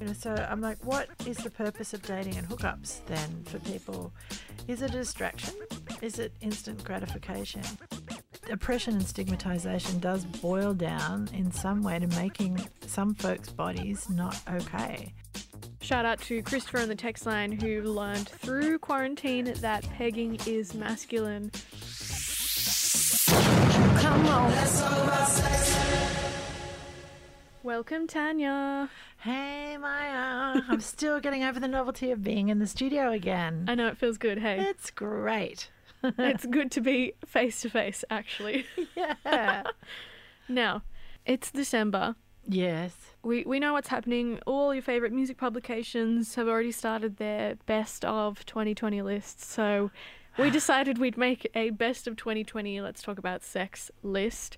You know, so I'm like, what is the purpose of dating and hookups then for people? Is it a distraction? Is it instant gratification? Oppression and stigmatization does boil down in some way to making some folks' bodies not okay. Shout out to Christopher on the text line who learned through quarantine that pegging is masculine. Come on. Welcome, Tanya. Hey, Maia. I'm still getting over the novelty of being in the studio again. I know it feels good. Hey, It's great. it's good to be face to face, actually. yeah. now, it's December. yes. We, we know what's happening. All your favourite music publications have already started their best of 2020 lists. So we decided we'd make a best of 2020 let's talk about sex list.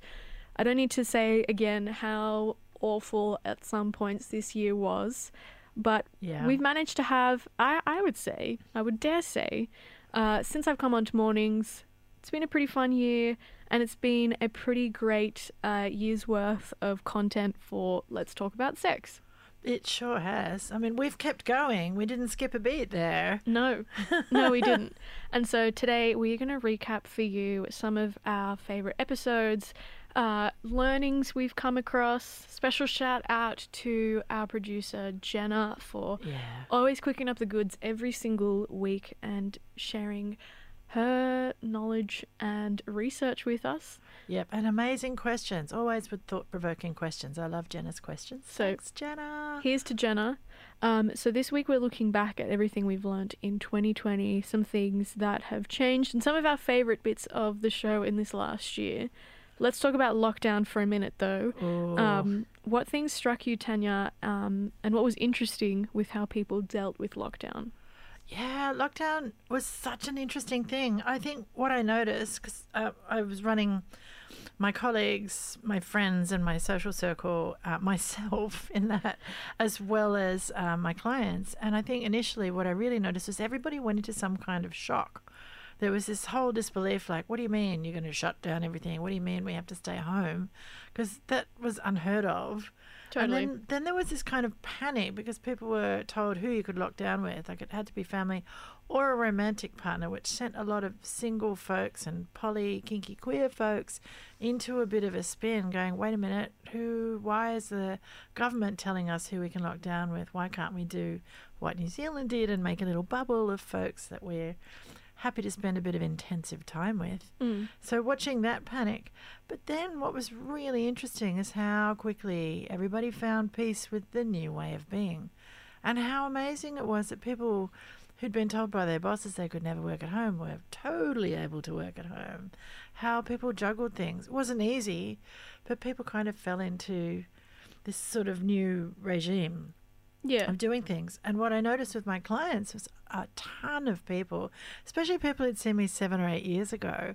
I don't need to say again how awful at some points this year was, but Yeah. we've managed to have, I, I would say, I would dare say, uh, since I've come onto mornings, it's been a pretty fun year and it's been a pretty great uh, year's worth of content for Let's Talk About Sex. It sure has. I mean, we've kept going. We didn't skip a beat there. No, no, we didn't. And so today we're going to recap for you some of our favorite episodes, uh, learnings we've come across. Special shout out to our producer, Jenna, for Yeah. always cooking up the goods every single week and sharing her knowledge and research with us. Yep. And amazing questions. Always with thought provoking questions. I love Jenna's questions. So- Thanks, Jenna. Here's to Jenna. Um, so this week we're looking back at everything we've learned in 2020, some things that have changed, and some of our favorite bits of the show in this last year. Let's talk about lockdown for a minute, though. Ooh. Um, what things struck you, Tanya, um, and what was interesting with how people dealt with lockdown? Yeah, lockdown was such an interesting thing. I think what I noticed, because uh, I was running my colleagues, my friends, and my social circle, uh, myself in that, as well as uh, my clients. And I think initially what I really noticed was everybody went into some kind of shock. There was this whole disbelief like, what do you mean you're going to shut down everything? What do you mean we have to stay home? Because that was unheard of. Totally. And then, then there was this kind of panic because people were told who you could lock down with. Like it had to be family or a romantic partner, which sent a lot of single folks and poly, kinky, queer folks into a bit of a spin, going, wait a minute, who, why is the government telling us who we can lock down with? Why can't we do what New Zealand did and make a little bubble of folks that we're happy to spend a bit of intensive time with? Mm. So watching that panic. But then what was really interesting is how quickly everybody found peace with the new way of being. And how amazing it was that people who'd been told by their bosses they could never work at home were totally able to work at home. How people juggled things. It wasn't easy, but people kind of fell into this sort of new regime Yeah. of doing things. And what I noticed with my clients was a ton of people, especially people who'd seen me seven or eight years ago,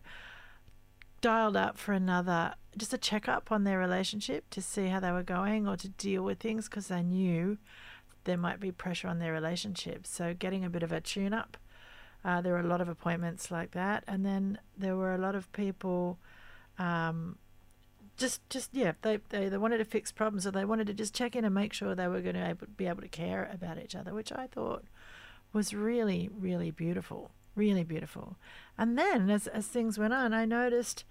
dialed up for another, just a checkup on their relationship to see how they were going or to deal with things because they knew there might be pressure on their relationship. So getting a bit of a tune up. Uh, there were a lot of appointments like that. And then there were a lot of people. Um, just just yeah they, they they wanted to fix problems or they wanted to just check in and make sure they were going to able, be able to care about each other which i thought was really really beautiful really beautiful. And then as, as things went on i noticed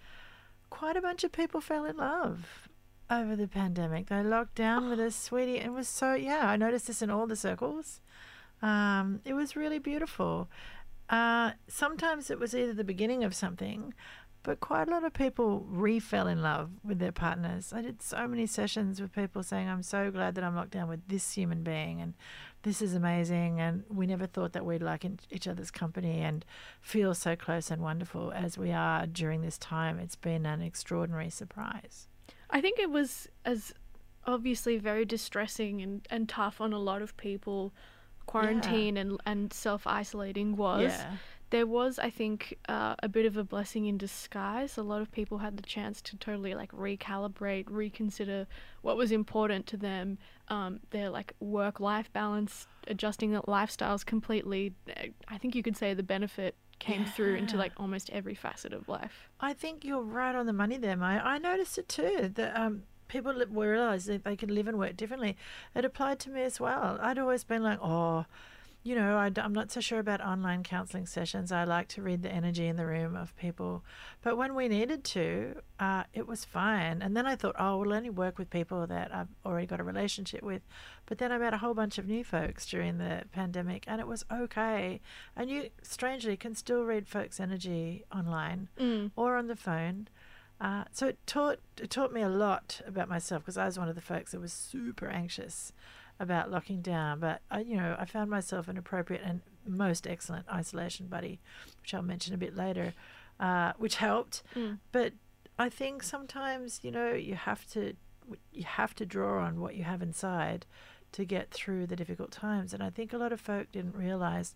quite a bunch of people fell in love over the pandemic. They locked down with us sweetie and it was so yeah i noticed this in all the circles. Um, it was really beautiful. Uh, sometimes it was either the beginning of something but quite a lot of people re fell in love with their partners. I did so many sessions with people saying, I'm so glad that I'm locked down with this human being and this is amazing. And we never thought that we'd like each other's company and feel so close and wonderful as we are during this time. It's been an extraordinary surprise. I think it was as obviously very distressing and, and tough on a lot of people. Quarantine and, and self isolating was. Yeah. There was, I think, uh, a bit of a blessing in disguise. A lot of people had the chance to totally like recalibrate, reconsider what was important to them, um, their like work life balance, adjusting their lifestyles completely. I think you could say the benefit came through into like almost every facet of life. I think you're right on the money there, Maia. I noticed it too. That um, people li- realize that they can live and work differently. It applied to me as well. I'd always been like, oh, you know, I, am not so sure about online counseling sessions. I like to read the energy in the room of people. But when we needed to, uh, it was fine. And then I thought, oh, we'll only work with people that I've already got a relationship with. But then I met a whole bunch of new folks during the pandemic, and it was okay. And you, strangely, can still read folks' energy online Mm. or on the phone. Uh, so it taught it taught me a lot about myself because I was one of the folks that was super anxious about locking down. But I, you know, I found myself an appropriate and most excellent isolation buddy, which I'll mention a bit later, uh, which helped. Mm. But I think sometimes you know you have to you have to draw on what you have inside to get through the difficult times. And I think a lot of folk didn't realize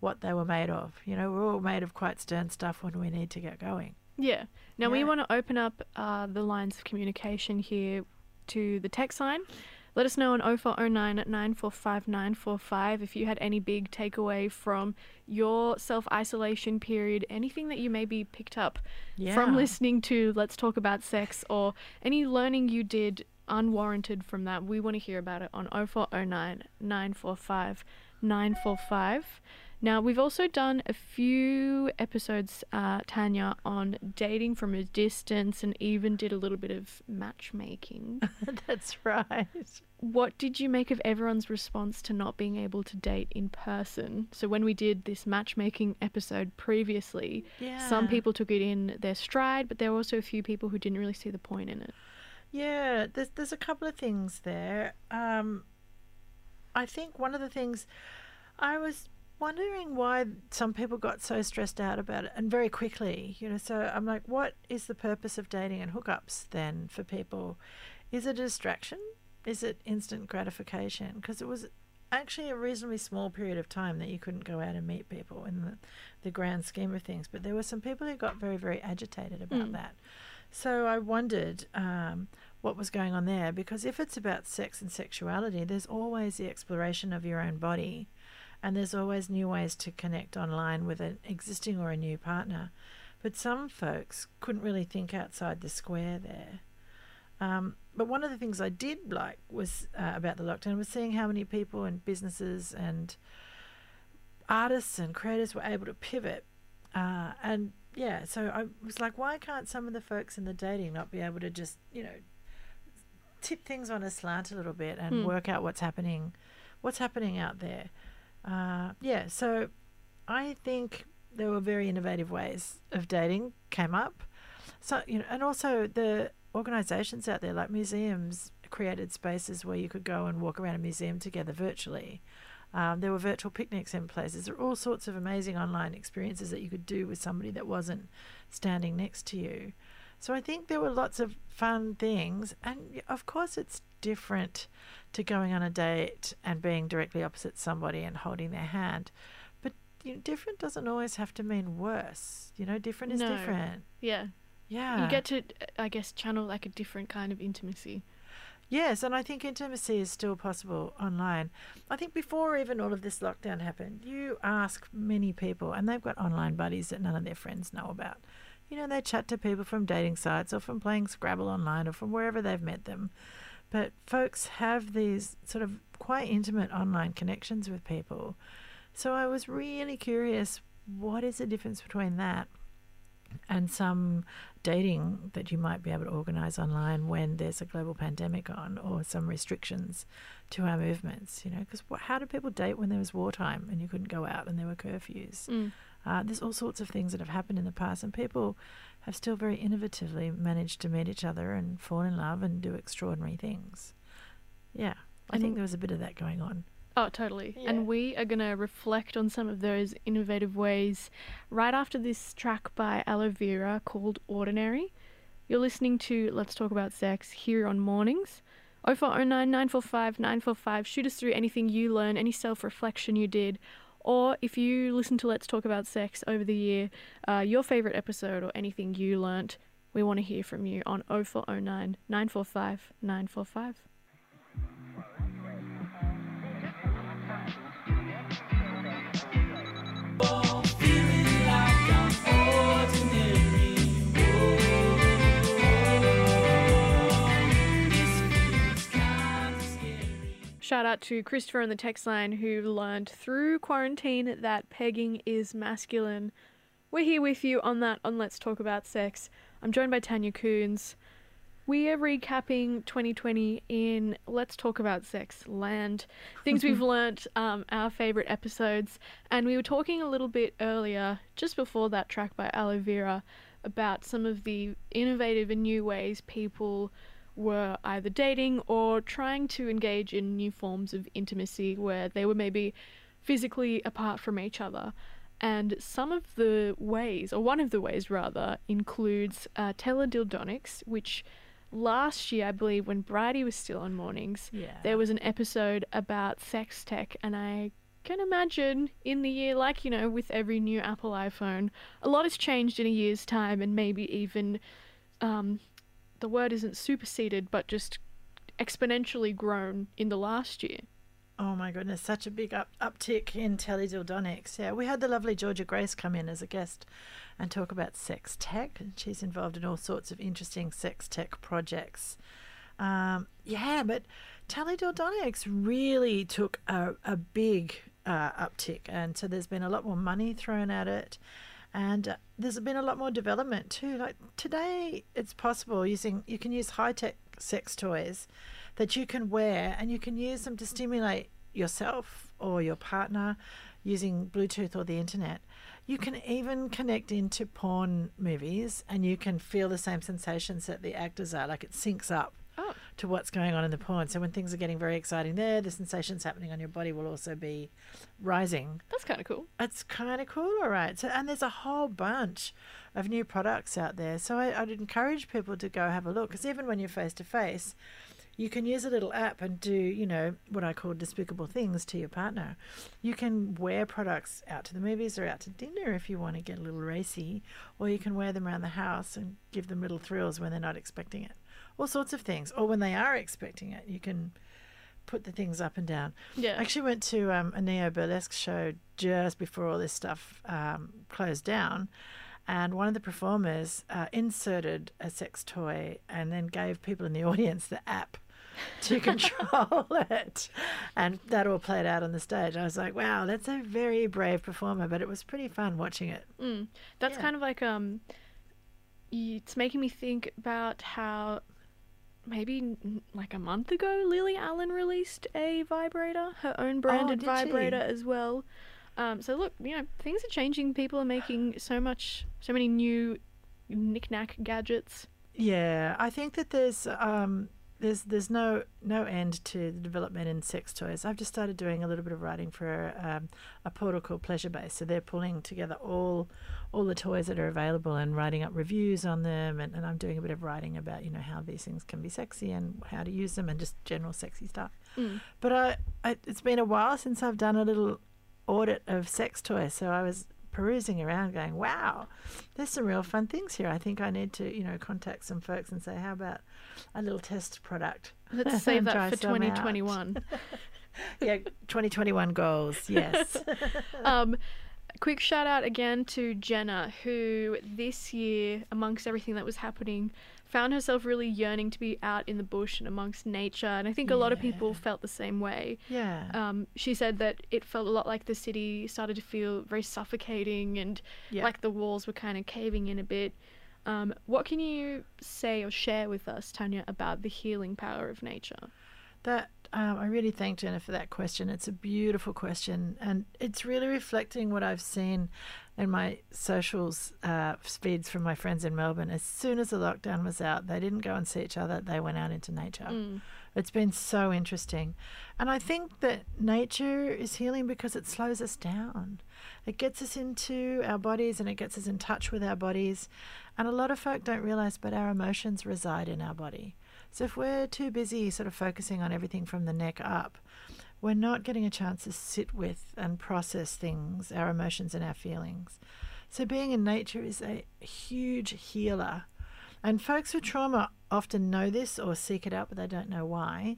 what they were made of. You know, we're all made of quite stern stuff when we need to get going. Yeah. Now we want to open up uh, the lines of communication here to the text line. Let us know on 0409 at 945945 if you had any big takeaway from your self isolation period, anything that you maybe picked up Yeah. from listening to Let's Talk About Sex, or any learning you did unwarranted from that. We want to hear about it on 0409 945 945. Now, we've also done a few episodes, uh, Tanya, on dating from a distance and even did a little bit of matchmaking. That's right. what did you make of everyone's response to not being able to date in person? So, when we did this matchmaking episode previously, Yeah. some people took it in their stride, but there were also a few people who didn't really see the point in it. Yeah, there's there's a couple of things there. Um, I think one of the things I was wondering why some people got so stressed out about it and very quickly. You know, so I'm like, what is the purpose of dating and hookups then for people? Is it a distraction? Is it instant gratification? Because it was actually a reasonably small period of time that you couldn't go out and meet people in the, the grand scheme of things. But there were some people who got very, very agitated about Mm. that. So I wondered um, what was going on there because if it's about sex and sexuality, there's always the exploration of your own body, and there's always new ways to connect online with an existing or a new partner. But some folks couldn't really think outside the square there. Um, but one of the things I did like was uh, about the lockdown was seeing how many people and businesses and artists and creators were able to pivot. Uh, and yeah, so I was like, why can't some of the folks in the dating not be able to just, you know, tip things on a slant a little bit and Hmm. work out what's happening, what's happening out there? Uh, yeah, so I think there were very innovative ways of dating came up. So you know, and also the organisations out there like museums created spaces where you could go and walk around a museum together virtually. Um, there were virtual picnics in places. There were all sorts of amazing online experiences that you could do with somebody that wasn't standing next to you. So I think there were lots of fun things, and of course it's different to going on a date and being directly opposite somebody and holding their hand. But you know, different doesn't always have to mean worse. You know, different is No. different. Yeah. Yeah. You get to, I guess, channel like a different kind of intimacy. Yes, and I think intimacy is still possible online. I think before even all of this lockdown happened, you ask many people, and they've got online buddies that none of their friends know about. You know, they chat to people from dating sites or from playing Scrabble online or from wherever they've met them. But folks have these sort of quite intimate online connections with people. So I was really curious what is the difference between that and some dating that you might be able to organise online when there's a global pandemic on or some restrictions to our movements, you know, because how do people date when there was wartime and you couldn't go out and there were curfews? Mm. Uh, there's all sorts of things that have happened in the past, and people have still very innovatively managed to meet each other and fall in love and do extraordinary things. Yeah, I And- think there was a bit of that going on. Oh, totally. Yeah. And we are going to reflect on some of those innovative ways right after this track by Aloe Vera called Ordinary. You're listening to Let's Talk About Sex here on Mornings. 0409 945 945. Shoot us through anything you learn, any self reflection you did, or if you listen to Let's Talk About Sex over the year, uh, your favourite episode or anything you learnt. We want to hear from you on 0409 945 945. Shout out to Christopher on the text line who learned through quarantine that pegging is masculine. We're here with you on that on Let's Talk About Sex. I'm joined by Tanya Koens. We are recapping 2020 in Let's Talk About Sex Land. Things we've learnt, um, our favourite episodes. And we were talking a little bit earlier, just before that track by Aloe Vera, about some of the innovative and new ways people were either dating or trying to engage in new forms of intimacy where they were maybe physically apart from each other. And some of the ways, or one of the ways rather, includes uh, teledildonics, which last year, I believe, when Bridie was still on mornings, Yeah. there was an episode about sex tech, and I can imagine in the year, like you know, with every new Apple iPhone, a lot has changed in a year's time, and maybe even um, the word isn't superseded, but just exponentially grown in the last year. Oh my goodness, such a big up, uptick in teledildonics. Yeah, we had the lovely Georgia Grace come in as a guest and talk about sex tech. And she's involved in all sorts of interesting sex tech projects. Um, yeah, but teledildonics really took a, a big uh, uptick. And so there's been a lot more money thrown at it. And uh, there's been a lot more development too. Like today, it's possible using, you can use high tech sex toys that you can wear and you can use them to stimulate yourself or your partner using Bluetooth or the internet. You can even connect into porn movies and you can feel the same sensations that the actors are, like it syncs up. To what's going on in the porn. So when things are getting very exciting there, the sensations happening on your body will also be rising. That's kind of cool. It's kind of cool, all right. So, and there's a whole bunch of new products out there. So I, I'd encourage people to go have a look because even when you're face to face, you can use a little app and do, you know, what I call despicable things to your partner. You can wear products out to the movies or out to dinner if you want to get a little racy, or you can wear them around the house and give them little thrills when they're not expecting it. All sorts of things. Or when they are expecting it, you can put the things up and down. Yeah. I actually went to um, a neo burlesque show just before all this stuff um, closed down, and one of the performers uh, inserted a sex toy and then gave people in the audience the app to control it, and that all played out on the stage. I was like, "Wow, that's a very brave performer," but it was pretty fun watching it. Mm. That's Yeah. kind of like um, it's making me think about how maybe like a month ago, Lily Allen released a vibrator, her own branded did she? vibrator as well. Um, so look, you know, things are changing. People are making so much, so many new knick-knack gadgets. Yeah, I think that there's um, there's there's no no end to the development in sex toys. I've just started doing a little bit of writing for um, a portal called Pleasure Base. So they're pulling together all all the toys that are available and writing up reviews on them. And, and I'm doing a bit of writing about you know how these things can be sexy and how to use them and just general sexy stuff. Mm. But I, I it's been a while since I've done a little audit of sex toys. So I was perusing around going, wow, there's some real fun things here. I think I need to, you know, contact some folks and say, how about a little test product? Let's save that for 2021. Yeah, 2021 goals, yes. um, quick shout out again to Jenna, who this year, amongst everything that was happening, found herself really yearning to be out in the bush and amongst nature. And I think a lot of people felt the same way. yeah. Um, she said that it felt a lot like the city started to feel very suffocating and Yeah. like the walls were kind of caving in a bit. Um, what can you say or share with us, Tanya, about the healing power of nature? That um, I really thank Jenna for that question. It's a beautiful question, and it's really reflecting what I've seen in my socials uh, feeds from my friends in Melbourne. As soon as the lockdown was out, they didn't go and see each other; they went out into nature. Mm. It's been so interesting. And I think that nature is healing because it slows us down. It gets us into our bodies and it gets us in touch with our bodies. And a lot of folk don't realize, but our emotions reside in our body. So if we're too busy sort of focusing on everything from the neck up, we're not getting a chance to sit with and process things, our emotions and our feelings. So being in nature is a huge healer. And folks with trauma often know this or seek it out, but they don't know why.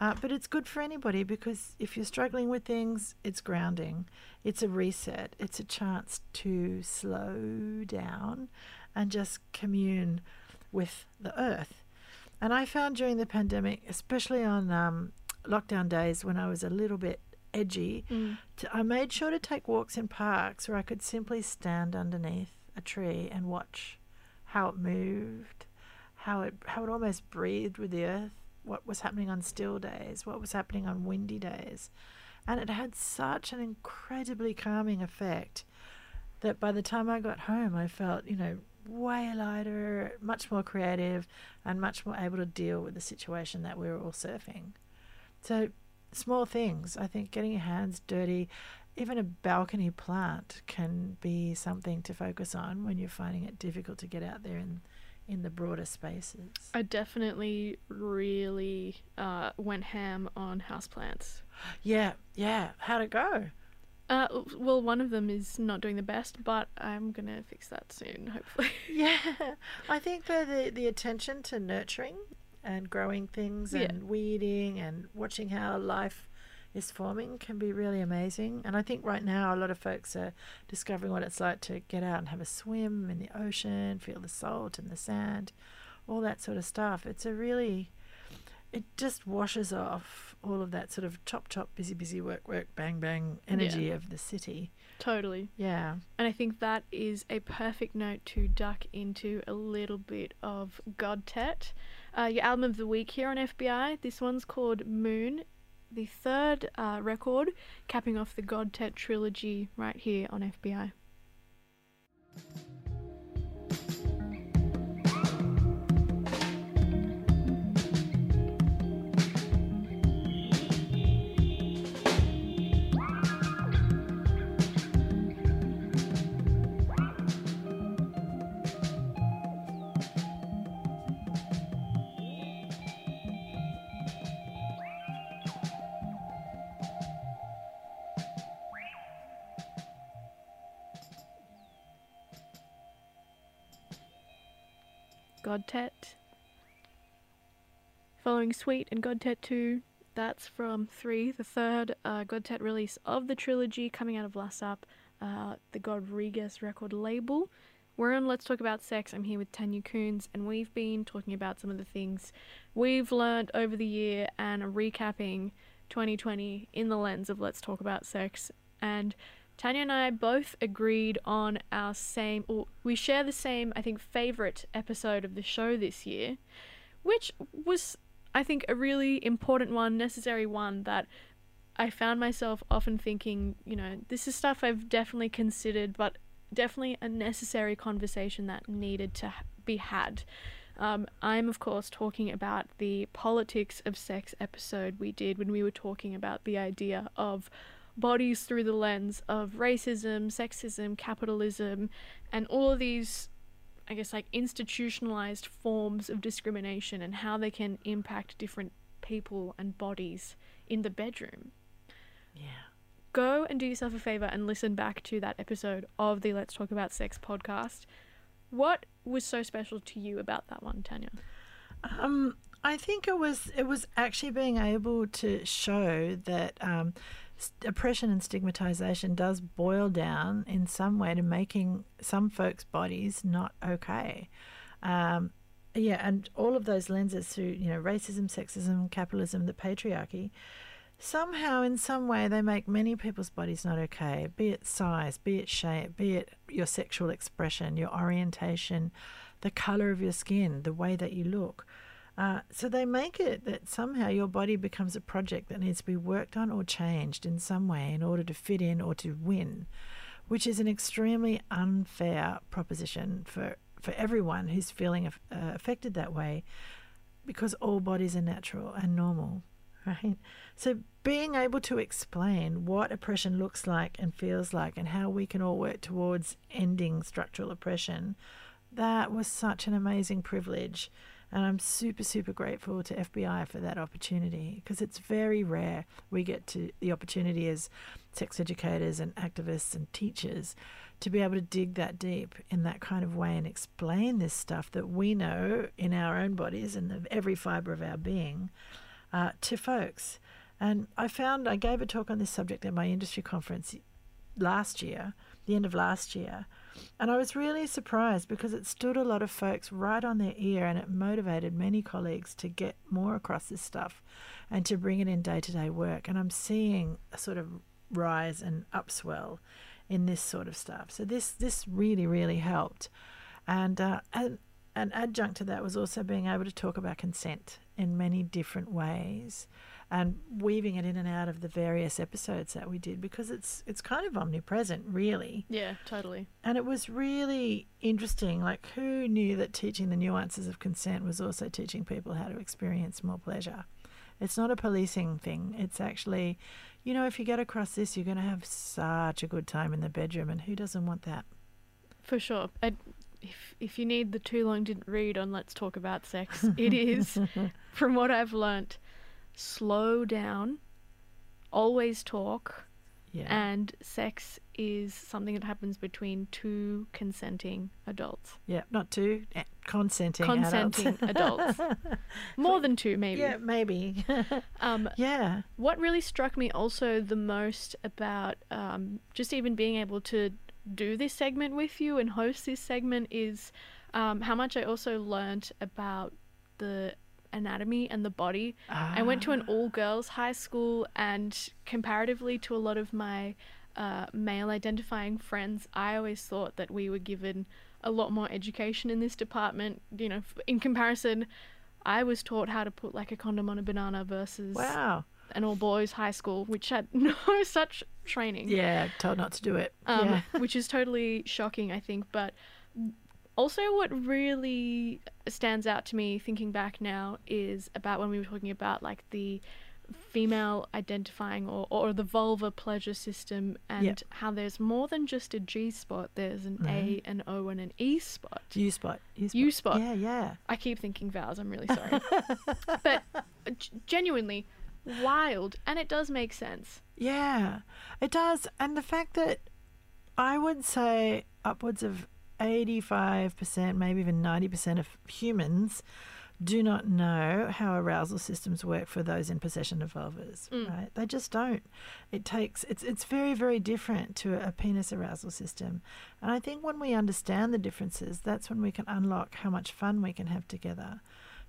Uh, but it's good for anybody because if you're struggling with things, it's grounding, it's a reset, it's a chance to slow down and just commune with the earth. And I found during the pandemic, especially on um, lockdown days when I was a little bit edgy, Mm. to, I made sure to take walks in parks where I could simply stand underneath a tree and watch how it moved, how it how it almost breathed with the earth, what was happening on still days, what was happening on windy days. And it had such an incredibly calming effect that by the time I got home I felt, you know, way lighter, much more creative and much more able to deal with the situation that we were all surfing. So small things. I think getting your hands dirty, even a balcony plant can be something to focus on when you're finding it difficult to get out there in in the broader spaces. I definitely really uh, went ham on houseplants. Yeah, yeah. How'd it go? Uh, well, one of them is not doing the best, but I'm gonna fix that soon, hopefully. Yeah, I think that the the attention to nurturing and growing things Yeah. and weeding and watching how life is forming can be really amazing. And I think right now a lot of folks are discovering what it's like to get out and have a swim in the ocean, feel the salt and the sand, all that sort of stuff. It's a really it just washes off all of that sort of chop chop busy busy work work bang bang energy of the city. totally. Yeah. And I think that is a perfect note to duck into a little bit of Godtet. Uh, your album of the week here on FBI. This one's called Moon, the third uh, record capping off the Godtet trilogy right here on FBI. Godtet. Following Sweet and Godtet 2, that's from 3, the third uh, Godtet release of the trilogy coming out of Lasap, uh, the Godriguez record label. We're on Let's Talk About Sex. I'm here with Tanya Koens, and we've been talking about some of the things we've learned over the year and recapping 2020 in the lens of Let's Talk About Sex. And Tanya and I both agreed on our same, or we share the same, I think, favorite episode of the show this year, which was, I think, a really important one, necessary one that I found myself often thinking, you know, this is stuff I've definitely considered, but definitely a necessary conversation that needed to be had. Um, I'm, of course, talking about the politics of sex episode we did when we were talking about the idea of bodies through the lens of racism, sexism, capitalism, and all of these, I guess, like institutionalized forms of discrimination and how they can impact different people and bodies in the bedroom. Yeah. Go and do yourself a favor and listen back to that episode of the Let's Talk About Sex podcast. What was so special to you about that one, Tanya? Um, I think it was it was actually being able to show that um, oppression and stigmatization does boil down in some way to making some folks' bodies not okay. Um, yeah, and all of those lenses through you know racism, sexism, capitalism, the patriarchy. Somehow, in some way, they make many people's bodies not okay, be it size, be it shape, be it your sexual expression, your orientation, the color of your skin, the way that you look. Uh, so they make it that somehow your body becomes a project that needs to be worked on or changed in some way in order to fit in or to win, which is an extremely unfair proposition for, for everyone who's feeling aff- uh, affected that way because all bodies are natural and normal, right? So being able to explain what oppression looks like and feels like and how we can all work towards ending structural oppression, that was such an amazing privilege. And I'm super, super grateful to FBI for that opportunity because it's very rare we get to the opportunity as sex educators and activists and teachers to be able to dig that deep in that kind of way and explain this stuff that we know in our own bodies and of every fiber of our being uh, to folks. And I found I gave a talk on this subject at my industry conference last year, the end of last year, And I was really surprised because it stood a lot of folks right on their ear and it motivated many colleagues to get more across this stuff and to bring it in day to day work. And I'm seeing a sort of rise and upswell in this sort of stuff. So this this really really helped, and uh, and an adjunct to that was also being able to talk about consent in many different ways and weaving it in and out of the various episodes that we did because it's it's kind of omnipresent really Yeah, totally. and it was really interesting like who knew that teaching the nuances of consent was also teaching people how to experience more pleasure it's not a policing thing it's actually you know if you get across this you're going to have such a good time in the bedroom and who doesn't want that For sure. I, if if you need the too long didn't read on Let's Talk About Sex, it is, from what I've learnt, slow down, always talk, yeah and sex is something that happens between two consenting adults. yeah not two eh, consenting Consenting adults. adults. More than two, maybe. yeah maybe Um, yeah what really struck me also the most about um, just even being able to do this segment with you and host this segment is um, how much I also learnt about the anatomy and the body. I went to an all girls high school, and comparatively to a lot of my uh, male identifying friends, I always thought that we were given a lot more education in this department. You know, in comparison, I was taught how to put like a condom on a banana versus wow an all boys high school, which had no such training. yeah told not to do it Um, yeah which is totally shocking, I think. But also, what really stands out to me thinking back now is about when we were talking about like the female identifying or, or the vulva pleasure system and Yep. how there's more than just a G spot, there's an A, an O, and an E spot. U spot. U spot. U spot. Yeah, yeah. I keep thinking vowels, I'm really sorry. but uh, g- genuinely wild, and it does make sense. Yeah, it does. And the fact that I would say upwards of 85%, maybe even 90% of humans do not know how arousal systems work for those in possession of vulvas, mm. right? They just don't. It takes it's it's very very different to a penis arousal system. And I think when we understand the differences, that's when we can unlock how much fun we can have together.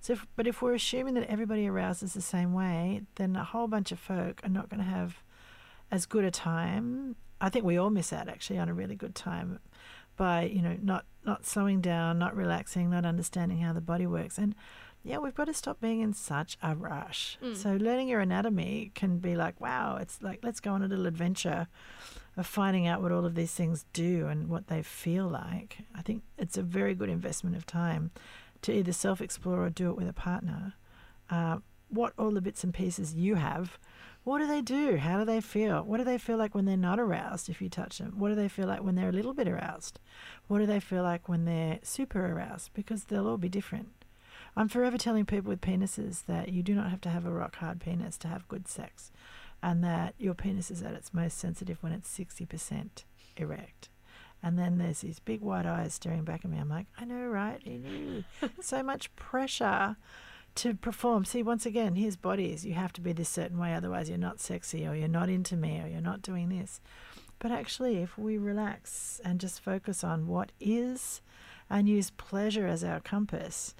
So, if, but if we're assuming that everybody arouses the same way, then a whole bunch of folk are not going to have as good a time. I think we all miss out actually on a really good time by you know not not slowing down, not relaxing, not understanding how the body works, and yeah, we've got to stop being in such a rush. Mm. So learning your anatomy can be like, wow, it's like let's go on a little adventure of finding out what all of these things do and what they feel like. I think it's a very good investment of time to either self explore or do it with a partner. Uh, what all the bits and pieces you have, what do they do? How do they feel? What do they feel like when they're not aroused if you touch them? What do they feel like when they're a little bit aroused? What do they feel like when they're super aroused? Because they'll all be different. I'm forever telling people with penises that you do not have to have a rock hard penis to have good sex, and that your penis is at its most sensitive when it's 60% erect. And then there's these big white eyes staring back at me. I'm like, I know, right? You knew. so much pressure to perform. See, once again, here's bodies. You have to be this certain way, otherwise, you're not sexy, or you're not into me, or you're not doing this. But actually, if we relax and just focus on what is and use pleasure as our compass,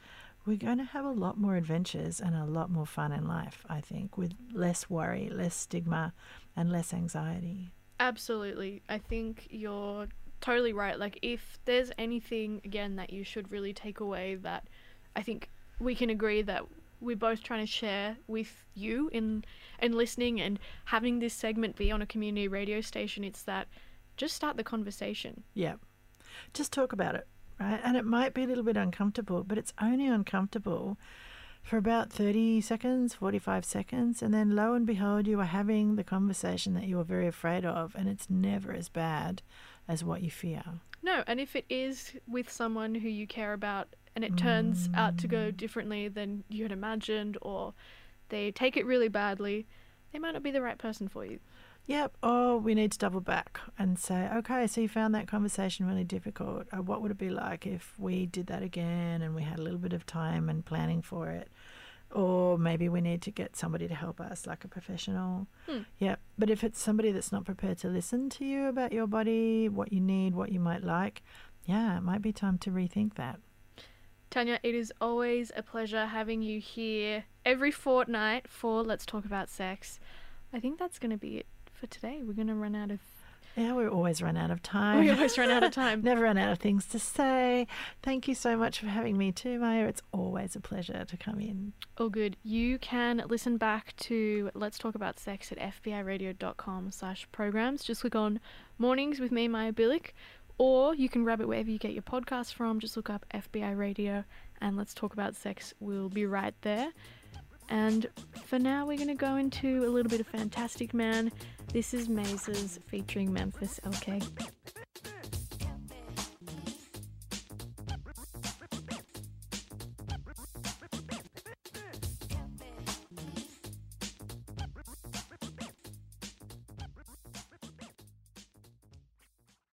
we're going to have a lot more adventures and a lot more fun in life, I think, with less worry, less stigma, and less anxiety. Absolutely. I think you're totally right. Like, if there's anything, again, that you should really take away that I think we can agree that we're both trying to share with you in in listening and having this segment be on a community radio station, it's that just start the conversation. Yeah. Just talk about it, right? And it might be a little bit uncomfortable, but it's only uncomfortable for about 30 seconds, 45 seconds. And then lo and behold, you are having the conversation that you were very afraid of, and it's never as bad as what you fear. No, and if it is with someone who you care about and it turns out to go differently than you had imagined or they take it really badly, they might not be the right person for you. Yep. Or we need to double back and say, okay, so you found that conversation really difficult. Uh, what would it be like if we did that again and we had a little bit of time and planning for it? Or maybe we need to get somebody to help us, like a professional. Hmm. Yeah. But if it's somebody that's not prepared to listen to you about your body, what you need, what you might like, yeah, it might be time to rethink that. Tanya, it is always a pleasure having you here every fortnight for Let's Talk About Sex. I think that's going to be it for today. We're going to run out of. Yeah, we always run out of time. We always run out of time. Never run out of things to say. Thank you so much for having me too, Maia. It's always a pleasure to come in. All good. You can listen back to Let's Talk About Sex at fbiradio.com slash programs. Just click on Mornings with me, Maia Bilyk, or you can grab it wherever you get your podcast from. Just look up FBI Radio and Let's Talk About Sex. We'll be right there. And for now, we're going to go into a little bit of Fantastic Man. This is Mazes featuring Memphis LK.